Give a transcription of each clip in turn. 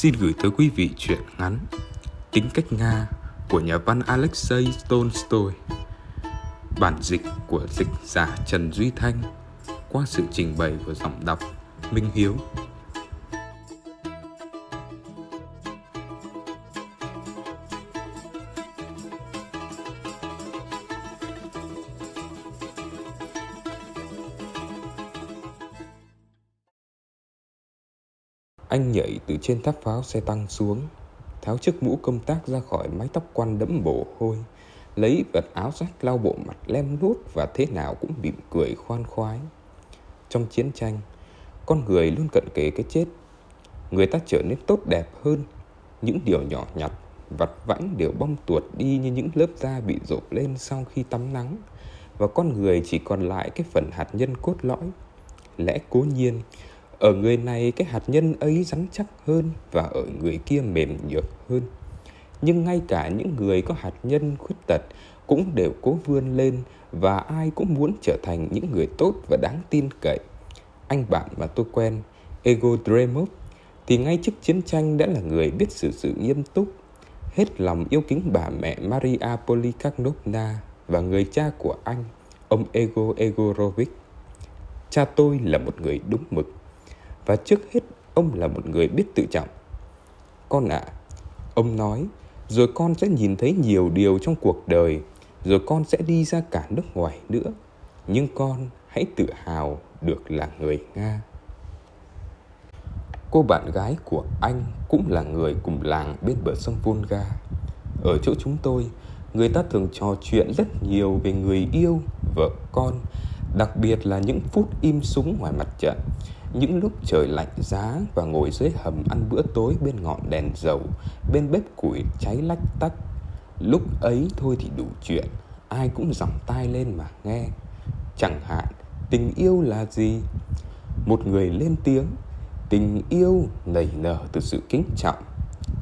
xin gửi tới quý vị truyện ngắn Tính cách Nga của nhà văn Alexei Tolstoy, Bản dịch của dịch giả Trần Duy Thanh qua sự trình bày của giọng đọc Minh Hiếu. Nhảy từ trên tháp pháo xe tăng xuống, Tháo chiếc mũ công tác ra khỏi mái tóc quăn đẫm mồ hôi, Lấy vật áo rách lau bộ mặt lem nuốt Và thế nào cũng mỉm cười khoan khoái. Trong chiến tranh, Con người luôn cận kề cái chết. Người ta trở nên tốt đẹp hơn. Những điều nhỏ nhặt, Vặt vãnh đều bong tuột đi Như những lớp da bị rộp lên sau khi tắm nắng. Và con người chỉ còn lại cái phần hạt nhân cốt lõi. Lẽ cố nhiên ở người này cái hạt nhân ấy rắn chắc hơn và ở người kia mềm nhược hơn. Nhưng ngay cả những người có hạt nhân khuyết tật cũng đều cố vươn lên và ai cũng muốn trở thành những người tốt và đáng tin cậy. Anh bạn mà tôi quen, Ego Dremov, thì ngay trước chiến tranh đã là người biết xử sự nghiêm túc, hết lòng yêu kính bà mẹ Maria Polikarpovna và người cha của anh, ông Ego Egorovich. Cha tôi là một người đúng mực và trước hết ông là một người biết tự trọng. Con ạ, à, ông nói, rồi con sẽ nhìn thấy nhiều điều trong cuộc đời, rồi con sẽ đi ra cả nước ngoài nữa. Nhưng con hãy tự hào được là người Nga. Cô bạn gái của anh cũng là người cùng làng bên bờ sông Volga. Ở chỗ chúng tôi, người ta thường trò chuyện rất nhiều về người yêu, vợ con, đặc biệt là những phút im súng ngoài mặt trận những lúc trời lạnh giá và ngồi dưới hầm ăn bữa tối bên ngọn đèn dầu, bên bếp củi cháy lách tách. Lúc ấy thôi thì đủ chuyện, ai cũng dòng tai lên mà nghe. Chẳng hạn, tình yêu là gì? Một người lên tiếng, tình yêu nảy nở từ sự kính trọng.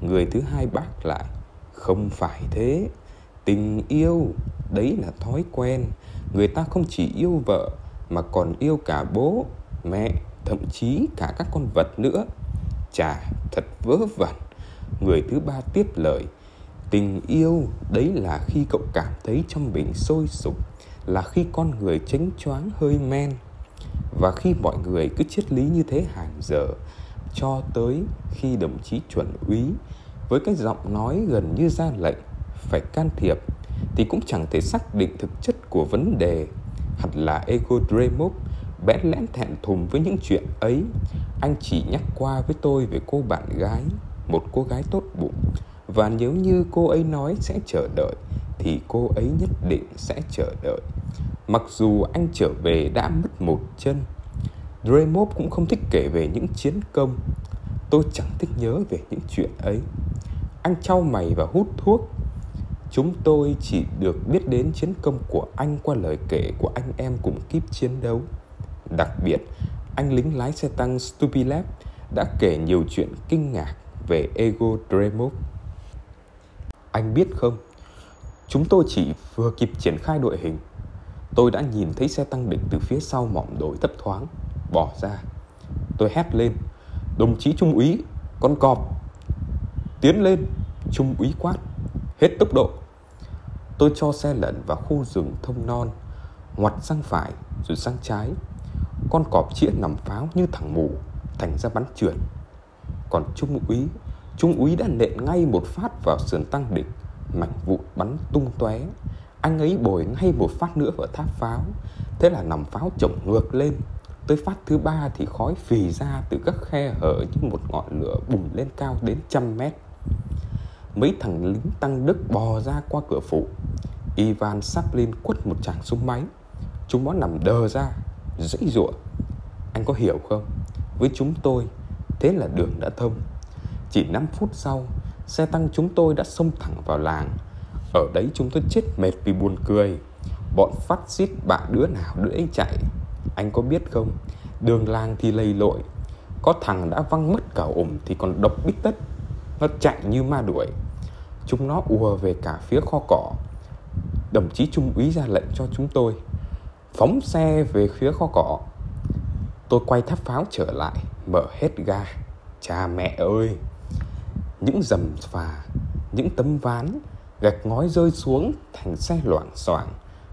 Người thứ hai bác lại, không phải thế. Tình yêu, đấy là thói quen. Người ta không chỉ yêu vợ mà còn yêu cả bố, mẹ, thậm chí cả các con vật nữa. chả thật vớ vẩn. Người thứ ba tiếp lời, tình yêu đấy là khi cậu cảm thấy trong mình sôi sục, là khi con người tránh choáng hơi men. Và khi mọi người cứ triết lý như thế hàng giờ, cho tới khi đồng chí chuẩn úy với cái giọng nói gần như ra lệnh phải can thiệp thì cũng chẳng thể xác định thực chất của vấn đề hẳn là ego Dremov bẽn lẽn thẹn thùng với những chuyện ấy. Anh chỉ nhắc qua với tôi về cô bạn gái, một cô gái tốt bụng. Và nếu như cô ấy nói sẽ chờ đợi, thì cô ấy nhất định sẽ chờ đợi. Mặc dù anh trở về đã mất một chân, Dremov cũng không thích kể về những chiến công. Tôi chẳng thích nhớ về những chuyện ấy. Anh trao mày và hút thuốc. Chúng tôi chỉ được biết đến chiến công của anh qua lời kể của anh em cùng kíp chiến đấu. Đặc biệt, anh lính lái xe tăng Stupilev đã kể nhiều chuyện kinh ngạc về Ego Dremov. Anh biết không, chúng tôi chỉ vừa kịp triển khai đội hình. Tôi đã nhìn thấy xe tăng địch từ phía sau mỏm đồi thấp thoáng, bỏ ra. Tôi hét lên, đồng chí trung úy, con cọp. Tiến lên, trung úy quát, hết tốc độ. Tôi cho xe lẫn vào khu rừng thông non, ngoặt sang phải rồi sang trái con cọp chĩa nòng pháo như thằng mù, thành ra bắn trượt. Còn trung úy trung úy đã nện ngay một phát vào sườn tăng địch, mảnh vụn bắn tung tóe. Anh ấy bồi ngay một phát nữa vào tháp pháo. Thế là nòng pháo chổng ngược lên. Tới phát thứ ba thì khói phì ra từ các khe hở như một ngọn lửa bùng lên cao đến trăm mét. Mấy thằng lính tăng đức bò ra qua cửa phụ ivan sắp lên quất một tràng súng máy. Chúng nó nằm đờ ra, dãy ruộng anh có hiểu không? Với chúng tôi, thế là đường đã thông. Chỉ 5 phút sau, xe tăng chúng tôi đã xông thẳng vào làng. Ở đấy chúng tôi chết mệt vì buồn cười. Bọn phát xít bạn đứa nào đứa ấy chạy? Anh có biết không? Đường làng thì lầy lội. Có thằng đã văng mất cả ủng thì còn độc bít tất. Nó chạy như ma đuổi. Chúng nó ùa về cả phía kho cỏ. Đồng chí trung úy ra lệnh cho chúng tôi. Phóng xe về phía kho cỏ tôi quay tháp pháo trở lại mở hết ga cha mẹ ơi những dầm phà, những tấm ván, gạch ngói rơi xuống thành xe loảng xoảng,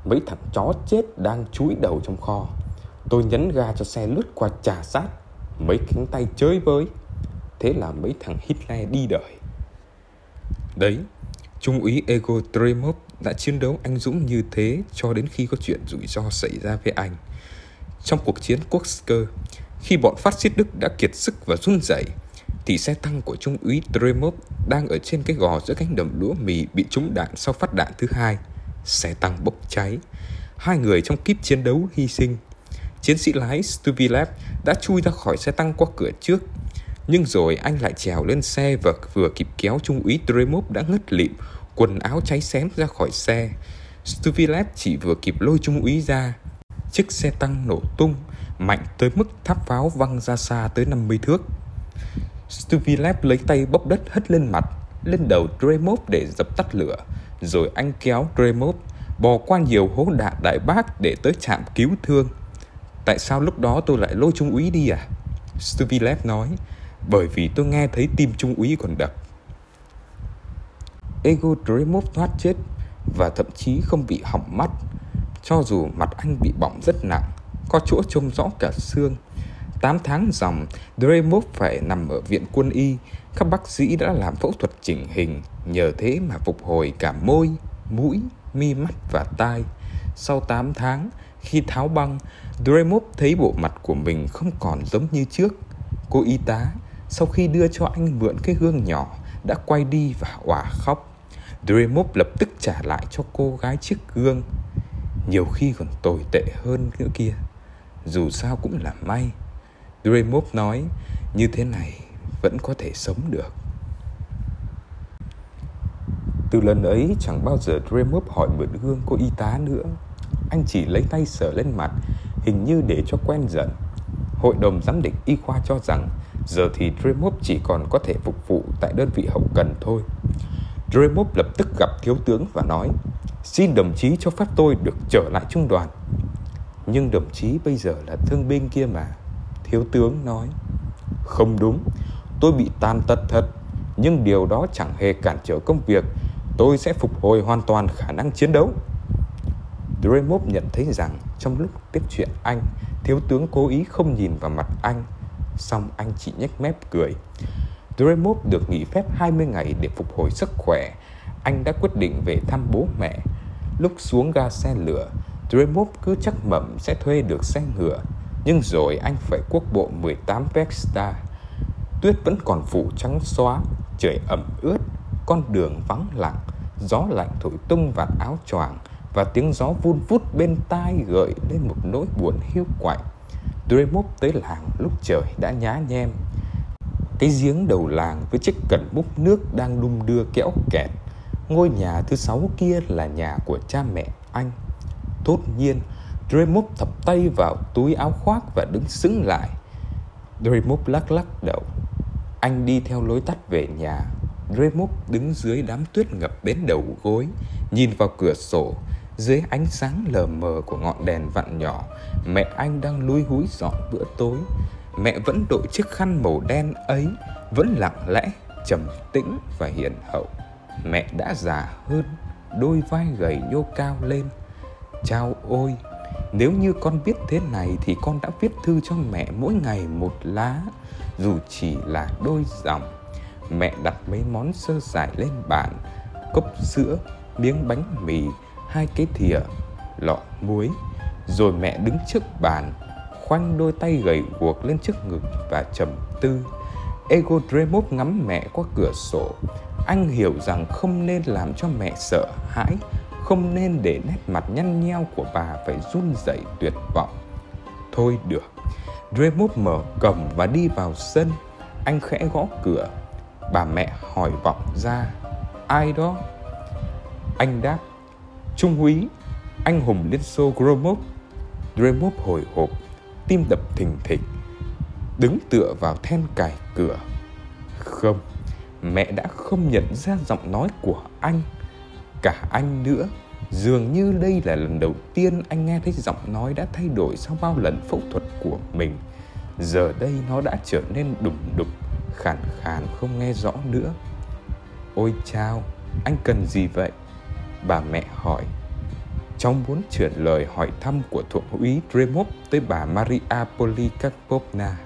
mấy thằng chó chết đang chúi đầu trong kho. Tôi nhấn ga cho xe lướt qua trà sát, mấy cánh tay chơi với. Thế là mấy thằng Hitler đi đời. Đấy, Trung úy Ego Tremov đã chiến đấu anh dũng như thế cho đến khi có chuyện rủi ro xảy ra với anh. Trong cuộc chiến Kursk, khi bọn phát xít Đức đã kiệt sức và run rẩy, thì xe tăng của Trung úy Tremov đang ở trên cái gò giữa cánh đồng lúa mì bị trúng đạn sau phát đạn thứ hai. Xe tăng bốc cháy. Hai người trong kíp chiến đấu hy sinh. Chiến sĩ lái Stuvilev đã chui ra khỏi xe tăng qua cửa trước. Nhưng rồi anh lại trèo lên xe và vừa kịp kéo Trung úy Tremov đã ngất lịm, quần áo cháy xém ra khỏi xe. Stuvilev chỉ vừa kịp lôi Trung úy ra. Chiếc xe tăng nổ tung, mạnh tới mức tháp pháo văng ra xa tới 50 thước. Stuvilev lấy tay bốc đất hất lên mặt, lên đầu Dremov để dập tắt lửa. Rồi anh kéo Dremov bò qua nhiều hố đạn đại bác để tới trạm cứu thương. Tại sao lúc đó tôi lại lôi trung úy đi à? Stuvilev nói, bởi vì tôi nghe thấy tim trung úy còn đập. Ego Dremov thoát chết và thậm chí không bị hỏng mắt, cho dù mặt anh bị bỏng rất nặng, có chỗ trông rõ cả xương 8 tháng dòng, Dremov phải nằm ở viện quân y. Các bác sĩ đã làm phẫu thuật chỉnh hình, nhờ thế mà phục hồi cả môi, mũi, mi mắt và tai. Sau 8 tháng, khi tháo băng, Dremov thấy bộ mặt của mình không còn giống như trước. Cô y tá, sau khi đưa cho anh mượn cái gương nhỏ, đã quay đi và òa khóc. Dremov lập tức trả lại cho cô gái chiếc gương. Nhiều khi còn tồi tệ hơn nữa kia. Dù sao cũng là may. Dremov nói như thế này vẫn có thể sống được. Từ lần ấy chẳng bao giờ Dremov hỏi mượn gương cô y tá nữa. Anh chỉ lấy tay sờ lên mặt, hình như để cho quen dần. Hội đồng giám định y khoa cho rằng giờ thì Dremov chỉ còn có thể phục vụ tại đơn vị hậu cần thôi. Dremov lập tức gặp thiếu tướng và nói Xin đồng chí cho phép tôi được trở lại trung đoàn. Nhưng đồng chí bây giờ là thương binh kia mà. Thiếu tướng nói. Không đúng, Tôi bị tàn tật thật, Nhưng điều đó chẳng hề cản trở công việc. Tôi sẽ phục hồi hoàn toàn khả năng chiến đấu. Dremov nhận thấy rằng Trong lúc tiếp chuyện anh, Thiếu tướng cố ý không nhìn vào mặt anh. Xong anh chỉ nhếch mép cười. Dremov được nghỉ phép 20 ngày để phục hồi sức khỏe. Anh đã quyết định về thăm bố mẹ. Lúc xuống ga xe lửa Dremov cứ chắc mẩm sẽ thuê được xe ngựa. Nhưng rồi anh phải quốc bộ 18 Vesta. Tuyết vẫn còn phủ trắng xóa, Trời ẩm ướt, Con đường vắng lặng, Gió lạnh thổi tung vạt áo choàng Và tiếng gió vun vút bên tai gợi lên một nỗi buồn hiu quạnh. Dremov tới làng lúc trời đã nhá nhem. Cái giếng đầu làng với chiếc cần múc nước đang đung đưa kéo kẹt. Ngôi nhà thứ sáu kia là nhà của cha mẹ anh Tốt nhiên Dremop thập tay vào túi áo khoác và đứng sững lại. Dremop lắc lắc đầu. Anh đi theo lối tắt về nhà. Dremop đứng dưới đám tuyết ngập đến đầu gối, nhìn vào cửa sổ. Dưới ánh sáng lờ mờ của ngọn đèn vặn nhỏ, mẹ anh đang lúi húi dọn bữa tối. Mẹ vẫn đội chiếc khăn màu đen ấy, vẫn lặng lẽ, trầm tĩnh và hiền hậu. Mẹ đã già hơn, đôi vai gầy nhô cao lên. Chao ôi, nếu như con biết thế này thì con đã viết thư cho mẹ mỗi ngày một lá, dù chỉ là đôi dòng. Mẹ đặt mấy món sơ sài lên bàn, cốc sữa, miếng bánh mì, hai cái thìa, lọ muối. Rồi mẹ đứng trước bàn, khoanh đôi tay gầy guộc lên trước ngực và trầm tư. Ego Dremov ngắm mẹ qua cửa sổ. Anh hiểu rằng không nên làm cho mẹ sợ hãi không nên để nét mặt nhăn nheo của bà phải run rẩy tuyệt vọng. Thôi được. Dremov mở cổng và đi vào sân. Anh khẽ gõ cửa. Bà mẹ hỏi vọng ra. Ai đó? Anh đáp. Trung úy, anh hùng Liên Xô Gromov. Dremov hồi hộp, tim đập thình thịch. Đứng tựa vào then cài cửa. Không, mẹ đã không nhận ra giọng nói của anh cả anh nữa Dường như đây là lần đầu tiên anh nghe thấy giọng nói đã thay đổi sau bao lần phẫu thuật của mình Giờ đây nó đã trở nên đùng đục, khàn khàn không nghe rõ nữa Ôi chao, anh cần gì vậy? Bà mẹ hỏi. Cháu muốn chuyển lời hỏi thăm của thượng úy Dremov tới bà Maria Polikarpovna.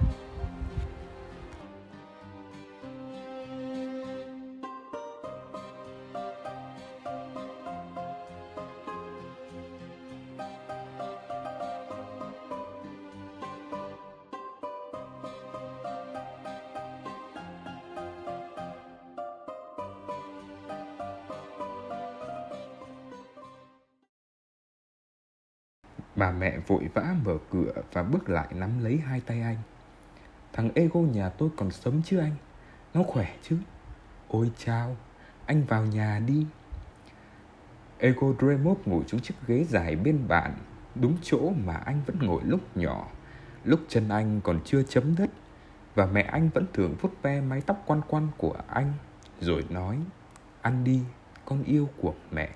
Bà mẹ vội vã mở cửa và bước lại nắm lấy hai tay anh. Thằng Ego nhà tôi còn sống chứ anh? Nó khỏe chứ? Ôi chao, anh vào nhà đi. Ego Dremov ngồi xuống chiếc ghế dài bên bàn, đúng chỗ mà anh vẫn ngồi lúc nhỏ, lúc chân anh còn chưa chấm đất và mẹ anh vẫn thường vuốt ve mái tóc quăn quăn của anh rồi nói ăn đi con yêu của mẹ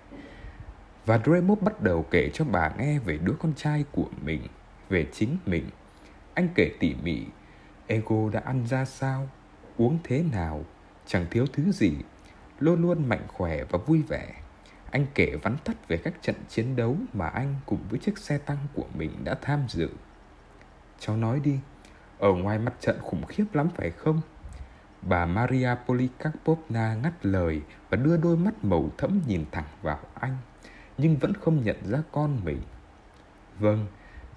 và Dremov bắt đầu kể cho bà nghe về đứa con trai của mình, về chính mình. Anh kể tỉ mỉ, Ego đã ăn ra sao, uống thế nào, chẳng thiếu thứ gì, luôn luôn mạnh khỏe và vui vẻ. Anh kể vắn tắt về các trận chiến đấu mà anh cùng với chiếc xe tăng của mình đã tham dự. Cháu nói đi, ở ngoài mặt trận khủng khiếp lắm phải không? Bà Maria Polikarpovna ngắt lời và đưa đôi mắt màu thẫm nhìn thẳng vào anh nhưng vẫn không nhận ra con mình. Vâng,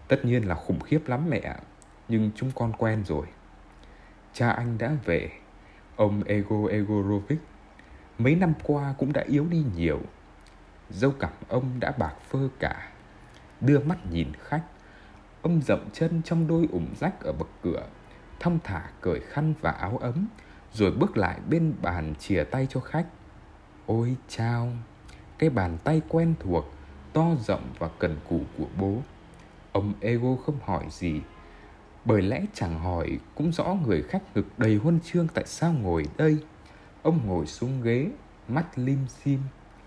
tất nhiên là khủng khiếp lắm mẹ ạ, nhưng chúng con quen rồi. Cha anh đã về, ông Ego Egorovic. Mấy năm qua cũng đã yếu đi nhiều. Dâu cằm ông đã bạc phơ cả. Đưa mắt nhìn khách, ông dậm chân trong đôi ủng rách ở bậc cửa, thong thả cởi khăn và áo ấm, rồi bước lại bên bàn chìa tay cho khách. Ôi chao! Cái bàn tay quen thuộc, to rộng và cần cù của bố. Ông Ego không hỏi gì, bởi lẽ chẳng hỏi cũng rõ người khách ngực đầy huân chương tại sao ngồi đây. Ông ngồi xuống ghế, mắt lim dim,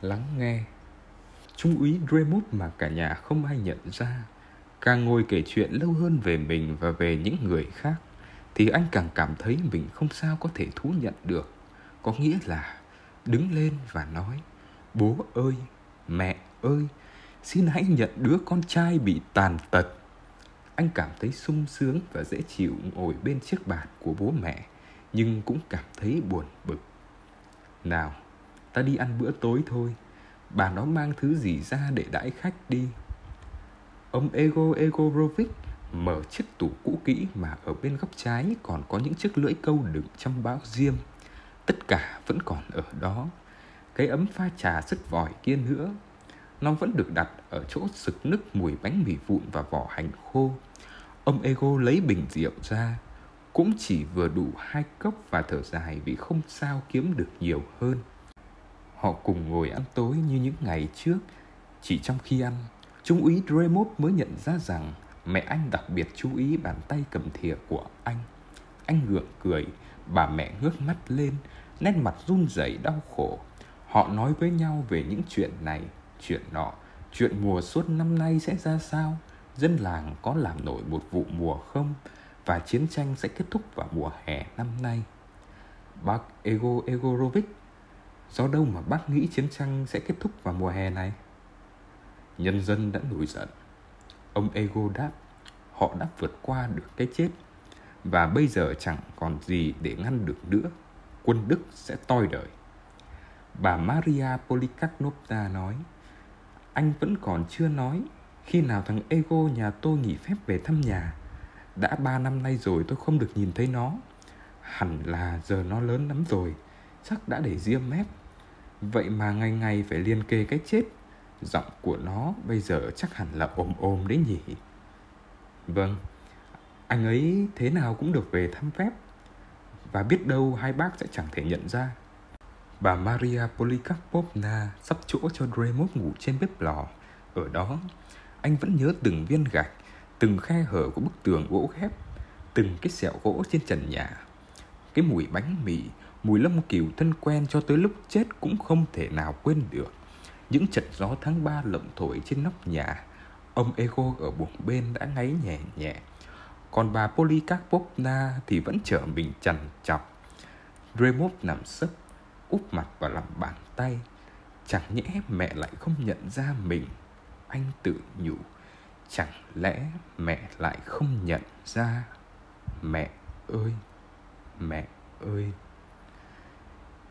lắng nghe. Trung úy Dremut mà cả nhà không ai nhận ra. Càng ngồi kể chuyện lâu hơn về mình và về những người khác, thì anh càng cảm thấy mình không sao có thể thú nhận được. Có nghĩa là đứng lên và nói Bố ơi, mẹ ơi, xin hãy nhận đứa con trai bị tàn tật. Anh cảm thấy sung sướng và dễ chịu ngồi bên chiếc bàn của bố mẹ, nhưng cũng cảm thấy buồn bực. Nào, ta đi ăn bữa tối thôi. Bà nó mang thứ gì ra để đãi khách đi. Ông Ego Egorovic mở chiếc tủ cũ kỹ mà ở bên góc trái còn có những chiếc lưỡi câu đựng trong báo diêm. Tất cả vẫn còn ở đó cái ấm pha trà sức vòi kia nữa. Nó vẫn được đặt ở chỗ sực nức mùi bánh mì vụn và vỏ hành khô. Ông ego lấy bình rượu ra, cũng chỉ vừa đủ hai cốc và thở dài vì không sao kiếm được nhiều hơn. Họ cùng ngồi ăn tối như những ngày trước, chỉ trong khi ăn, trung úy Dremov mới nhận ra rằng mẹ anh đặc biệt chú ý bàn tay cầm thìa của anh. Anh gượng cười, bà mẹ ngước mắt lên, nét mặt run rẩy đau khổ. Họ nói với nhau về những chuyện này, chuyện nọ, chuyện mùa suốt năm nay sẽ ra sao, dân làng có làm nổi một vụ mùa không và chiến tranh sẽ kết thúc vào mùa hè năm nay. Bác Ego Egorovic, do đâu mà bác nghĩ chiến tranh sẽ kết thúc vào mùa hè này? Nhân dân đã nổi giận. Ông Ego đáp, họ đã vượt qua được cái chết và bây giờ chẳng còn gì để ngăn được nữa. Quân Đức sẽ toi đời. Bà Maria Polikarpovna nói, Anh vẫn còn chưa nói, Khi nào thằng Ego nhà tôi nghỉ phép về thăm nhà? Đã ba năm nay rồi tôi không được nhìn thấy nó. Hẳn là giờ nó lớn lắm rồi, Chắc đã để riêng mép. Vậy mà ngày ngày phải liên kề cái chết. Giọng của nó bây giờ chắc hẳn là ồm ồm đấy nhỉ? Vâng Anh ấy thế nào cũng được về thăm phép. Và biết đâu hai bác sẽ chẳng thể nhận ra. Bà Maria Polikarpovna sắp chỗ cho Dremov ngủ trên bếp lò. Ở đó, anh vẫn nhớ từng viên gạch, từng khe hở của bức tường gỗ ghép, từng cái sẹo gỗ trên trần nhà. Cái mùi bánh mì, mùi lâm kiều thân quen cho tới lúc chết cũng không thể nào quên được. Những trận gió tháng ba lộng thổi trên nóc nhà, ông Ego ở buồng bên đã ngáy nhẹ nhẹ. Còn bà Polikarpovna thì vẫn trở mình chằn chọc. Dremov nằm sấp úp mặt vào lòng bàn tay. Chẳng nhẽ mẹ lại không nhận ra mình. Anh tự nhủ, chẳng lẽ mẹ lại không nhận ra? Mẹ ơi mẹ ơi.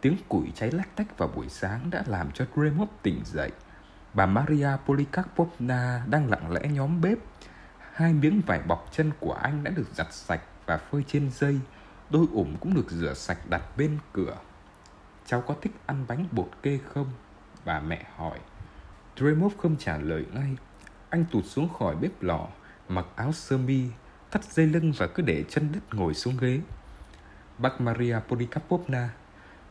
Tiếng củi cháy lách tách vào buổi sáng đã làm cho Gremov tỉnh dậy. Bà maria polikarpovna đang lặng lẽ nhóm bếp. Hai miếng vải bọc chân của anh đã được giặt sạch và phơi trên dây. Đôi ủng cũng được rửa sạch đặt bên cửa cháu có thích ăn bánh bột kê không? Bà mẹ hỏi. Dremov không trả lời ngay. Anh tụt xuống khỏi bếp lò, mặc áo sơ mi, thắt dây lưng và cứ để chân đất ngồi xuống ghế. Bác maria polikarpovna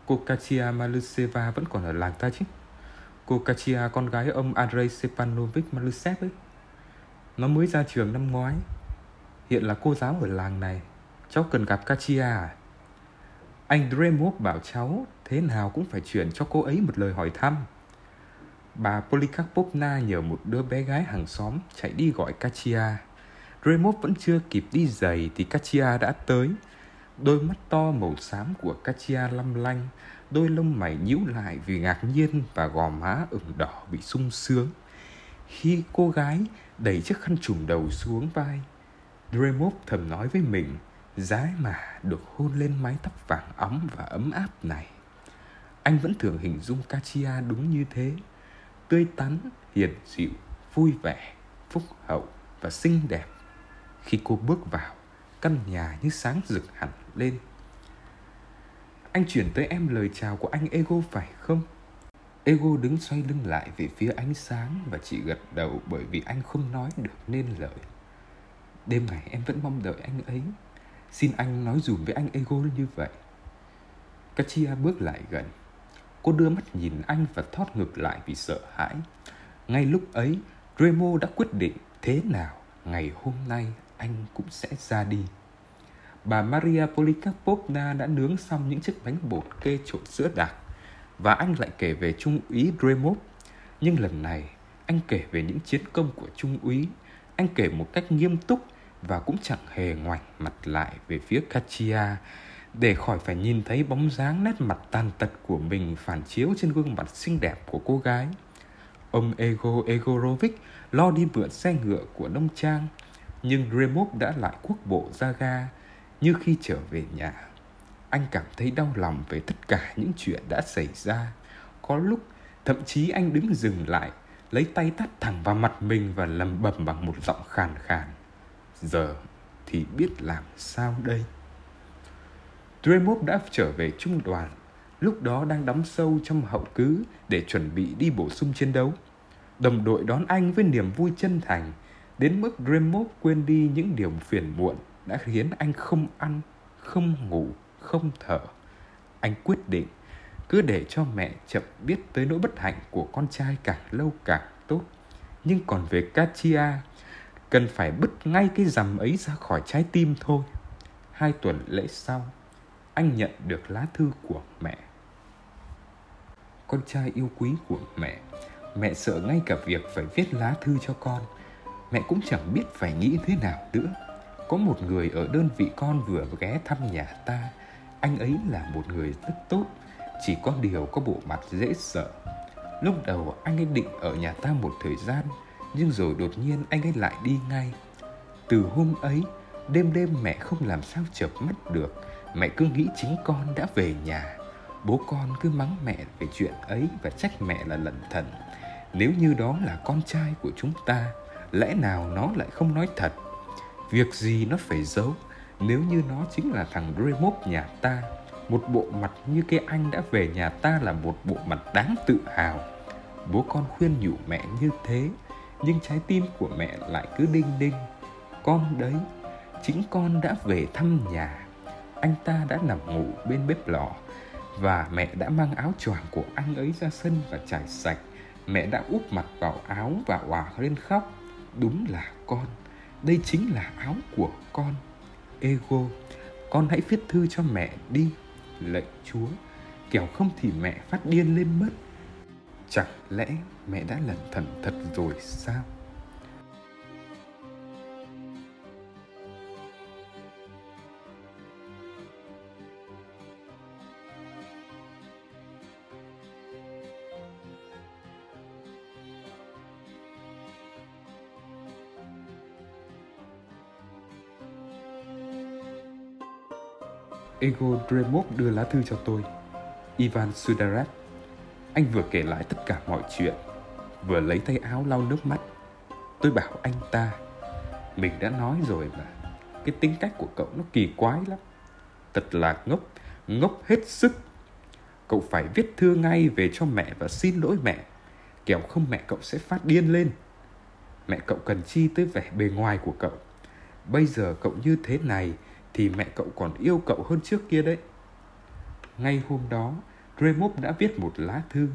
cô katia maluseva vẫn còn ở làng ta chứ? Cô katia con gái ông andrei stepanovich malusev ấy. Nó mới ra trường năm ngoái. Hiện là cô giáo ở làng này. Cháu cần gặp katia à? Anh Dremov bảo cháu thế nào cũng phải chuyển cho cô ấy một lời hỏi thăm bà Polikarpovna nhờ một đứa bé gái hàng xóm chạy đi gọi Katia. Dremov vẫn chưa kịp đi giày thì Katia đã tới. Đôi mắt to màu xám của Katia lăm lanh, đôi lông mày nhíu lại vì ngạc nhiên và gò má ửng đỏ bị sung sướng. Khi cô gái đẩy chiếc khăn trùm đầu xuống vai, Dremov thầm nói với mình, dái mà được hôn lên mái tóc vàng óng và ấm áp này. Anh vẫn thường hình dung Katia đúng như thế tươi tắn, hiền dịu, vui vẻ, phúc hậu và xinh đẹp. Khi cô bước vào, căn nhà như sáng rực hẳn lên. Anh chuyển tới em lời chào của anh Ego phải không? Ego đứng xoay lưng lại về phía ánh sáng và chỉ gật đầu bởi vì anh không nói được nên lời. Đêm ngày em vẫn mong đợi anh ấy. Xin anh nói dùm với anh Ego như vậy. Katia bước lại gần Cô đưa mắt nhìn anh và thoát ngược lại vì sợ hãi. Ngay lúc ấy, Remo đã quyết định thế nào ngày hôm nay anh cũng sẽ ra đi. Bà Maria Polikarpovna đã nướng xong những chiếc bánh bột kê trộn sữa đặc và anh lại kể về Trung úy Dremov. Nhưng lần này, anh kể về những chiến công của Trung úy. Anh kể một cách nghiêm túc và cũng chẳng hề ngoảnh mặt lại về phía Katia để khỏi phải nhìn thấy bóng dáng nét mặt tàn tật của mình phản chiếu trên gương mặt xinh đẹp của cô gái. Ông Ego Egorovic lo đi mượn xe ngựa của nông trang, nhưng Remov đã lại quốc bộ ra ga như khi trở về nhà. Anh cảm thấy đau lòng về tất cả những chuyện đã xảy ra. Có lúc, thậm chí anh đứng dừng lại, lấy tay tắt thẳng vào mặt mình và lầm bầm bằng một giọng khàn khàn. Giờ thì biết làm sao đây? Dremov đã trở về trung đoàn, lúc đó đang đóng sâu trong hậu cứ để chuẩn bị đi bổ sung chiến đấu. Đồng đội đón anh với niềm vui chân thành, đến mức Dremov quên đi những điều phiền muộn đã khiến anh không ăn, không ngủ, không thở. Anh quyết định cứ để cho mẹ chậm biết tới nỗi bất hạnh của con trai càng lâu càng tốt. Nhưng còn về Katia, cần phải bứt ngay cái rằm ấy ra khỏi trái tim thôi. Hai tuần lễ sau, anh nhận được lá thư của mẹ. Con trai yêu quý của mẹ mẹ sợ ngay cả việc phải viết lá thư cho con. Mẹ cũng chẳng biết phải nghĩ thế nào nữa. Có một người ở đơn vị con vừa ghé thăm nhà ta. Anh ấy là một người rất tốt chỉ có điều có bộ mặt dễ sợ. Lúc đầu anh ấy định ở nhà ta một thời gian nhưng rồi đột nhiên anh ấy lại đi ngay. Từ hôm ấy, đêm đêm mẹ không làm sao chợp mắt được. Mẹ cứ nghĩ chính con đã về nhà. Bố con cứ mắng mẹ về chuyện ấy Và trách mẹ là lẩn thận. Nếu như đó là con trai của chúng ta, Lẽ nào nó lại không nói thật? Việc gì nó phải giấu? Nếu như nó chính là thằng Dremov nhà ta, Một bộ mặt như cái anh đã về nhà ta là một bộ mặt đáng tự hào. Bố con khuyên nhủ mẹ như thế nhưng trái tim của mẹ lại cứ đinh đinh. Con đấy, Chính con đã về thăm nhà. Anh ta đã nằm ngủ bên bếp lò và mẹ đã mang áo choàng của anh ấy ra sân và trải sạch. Mẹ đã úp mặt vào áo và òa lên khóc. Đúng là con. Đây chính là áo của con. Ego, con hãy viết thư cho mẹ đi lệnh chúa. Kẻo không thì mẹ phát điên lên mất. Chẳng lẽ mẹ đã lẩn thận thật rồi sao? Ego Dremov đưa lá thư cho tôi. Ivan Sudarat anh vừa kể lại tất cả mọi chuyện, vừa lấy tay áo lau nước mắt. Tôi bảo anh ta, mình đã nói rồi mà, cái tính cách của cậu nó kỳ quái lắm. Thật là ngốc, ngốc hết sức. Cậu phải viết thư ngay về cho mẹ và xin lỗi mẹ, kẻo không mẹ cậu sẽ phát điên lên. Mẹ cậu cần chi tới vẻ bề ngoài của cậu. Bây giờ cậu như thế này thì mẹ cậu còn yêu cậu hơn trước kia đấy. Ngay hôm đó, Dremov đã viết một lá thư.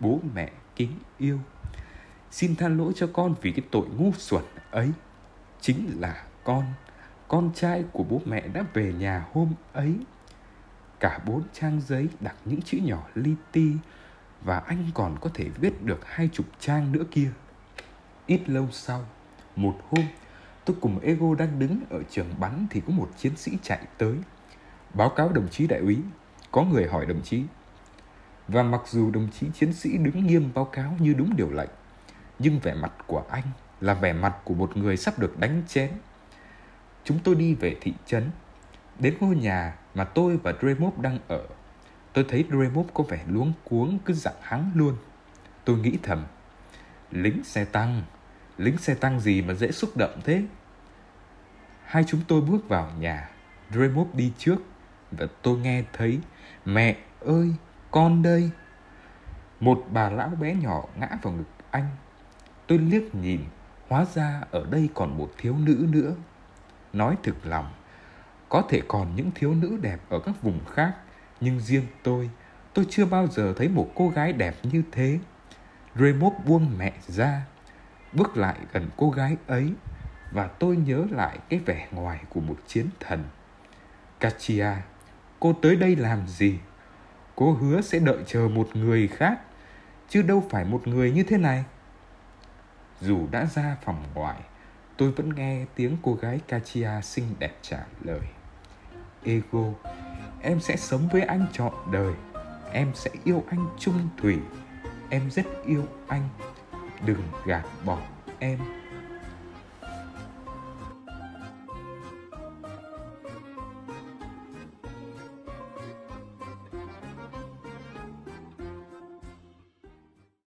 Bố mẹ kính yêu. Xin tha lỗi cho con vì cái tội ngu xuẩn ấy. Chính là con, con trai của bố mẹ đã về nhà hôm ấy. Cả bốn trang giấy đặt những chữ nhỏ li ti và anh còn có thể viết được hai chục trang nữa kia. Ít lâu sau, một hôm, tôi cùng Ego đang đứng ở trường bắn thì có một chiến sĩ chạy tới. Báo cáo đồng chí đại úy, có người hỏi đồng chí. Và mặc dù đồng chí chiến sĩ đứng nghiêm báo cáo như đúng điều lệnh, nhưng vẻ mặt của anh là vẻ mặt của một người sắp được đánh chén. Chúng tôi đi về thị trấn, đến ngôi nhà mà tôi và Dremov đang ở. Tôi thấy Dremov có vẻ luống cuống cứ dặn hắn luôn. Tôi nghĩ thầm, lính xe tăng, lính xe tăng gì mà dễ xúc động thế? Hai chúng tôi bước vào nhà, Dremov đi trước và tôi nghe thấy Mẹ ơi, con đây. Một bà lão bé nhỏ ngã vào ngực anh. Tôi liếc nhìn, hóa ra ở đây còn một thiếu nữ nữa. Nói thực lòng, có thể còn những thiếu nữ đẹp ở các vùng khác, nhưng riêng tôi, tôi chưa bao giờ thấy một cô gái đẹp như thế. Remote buông mẹ ra, bước lại gần cô gái ấy và tôi nhớ lại cái vẻ ngoài của một chiến thần. Kachia, cô tới đây làm gì? Cô hứa sẽ đợi chờ một người khác, chứ đâu phải một người như thế này. Dù đã ra phòng ngoài, tôi vẫn nghe tiếng cô gái Katia xinh đẹp trả lời. Ego, em sẽ sống với anh trọn đời. Em sẽ yêu anh trung thủy. Em rất yêu anh. Đừng gạt bỏ em.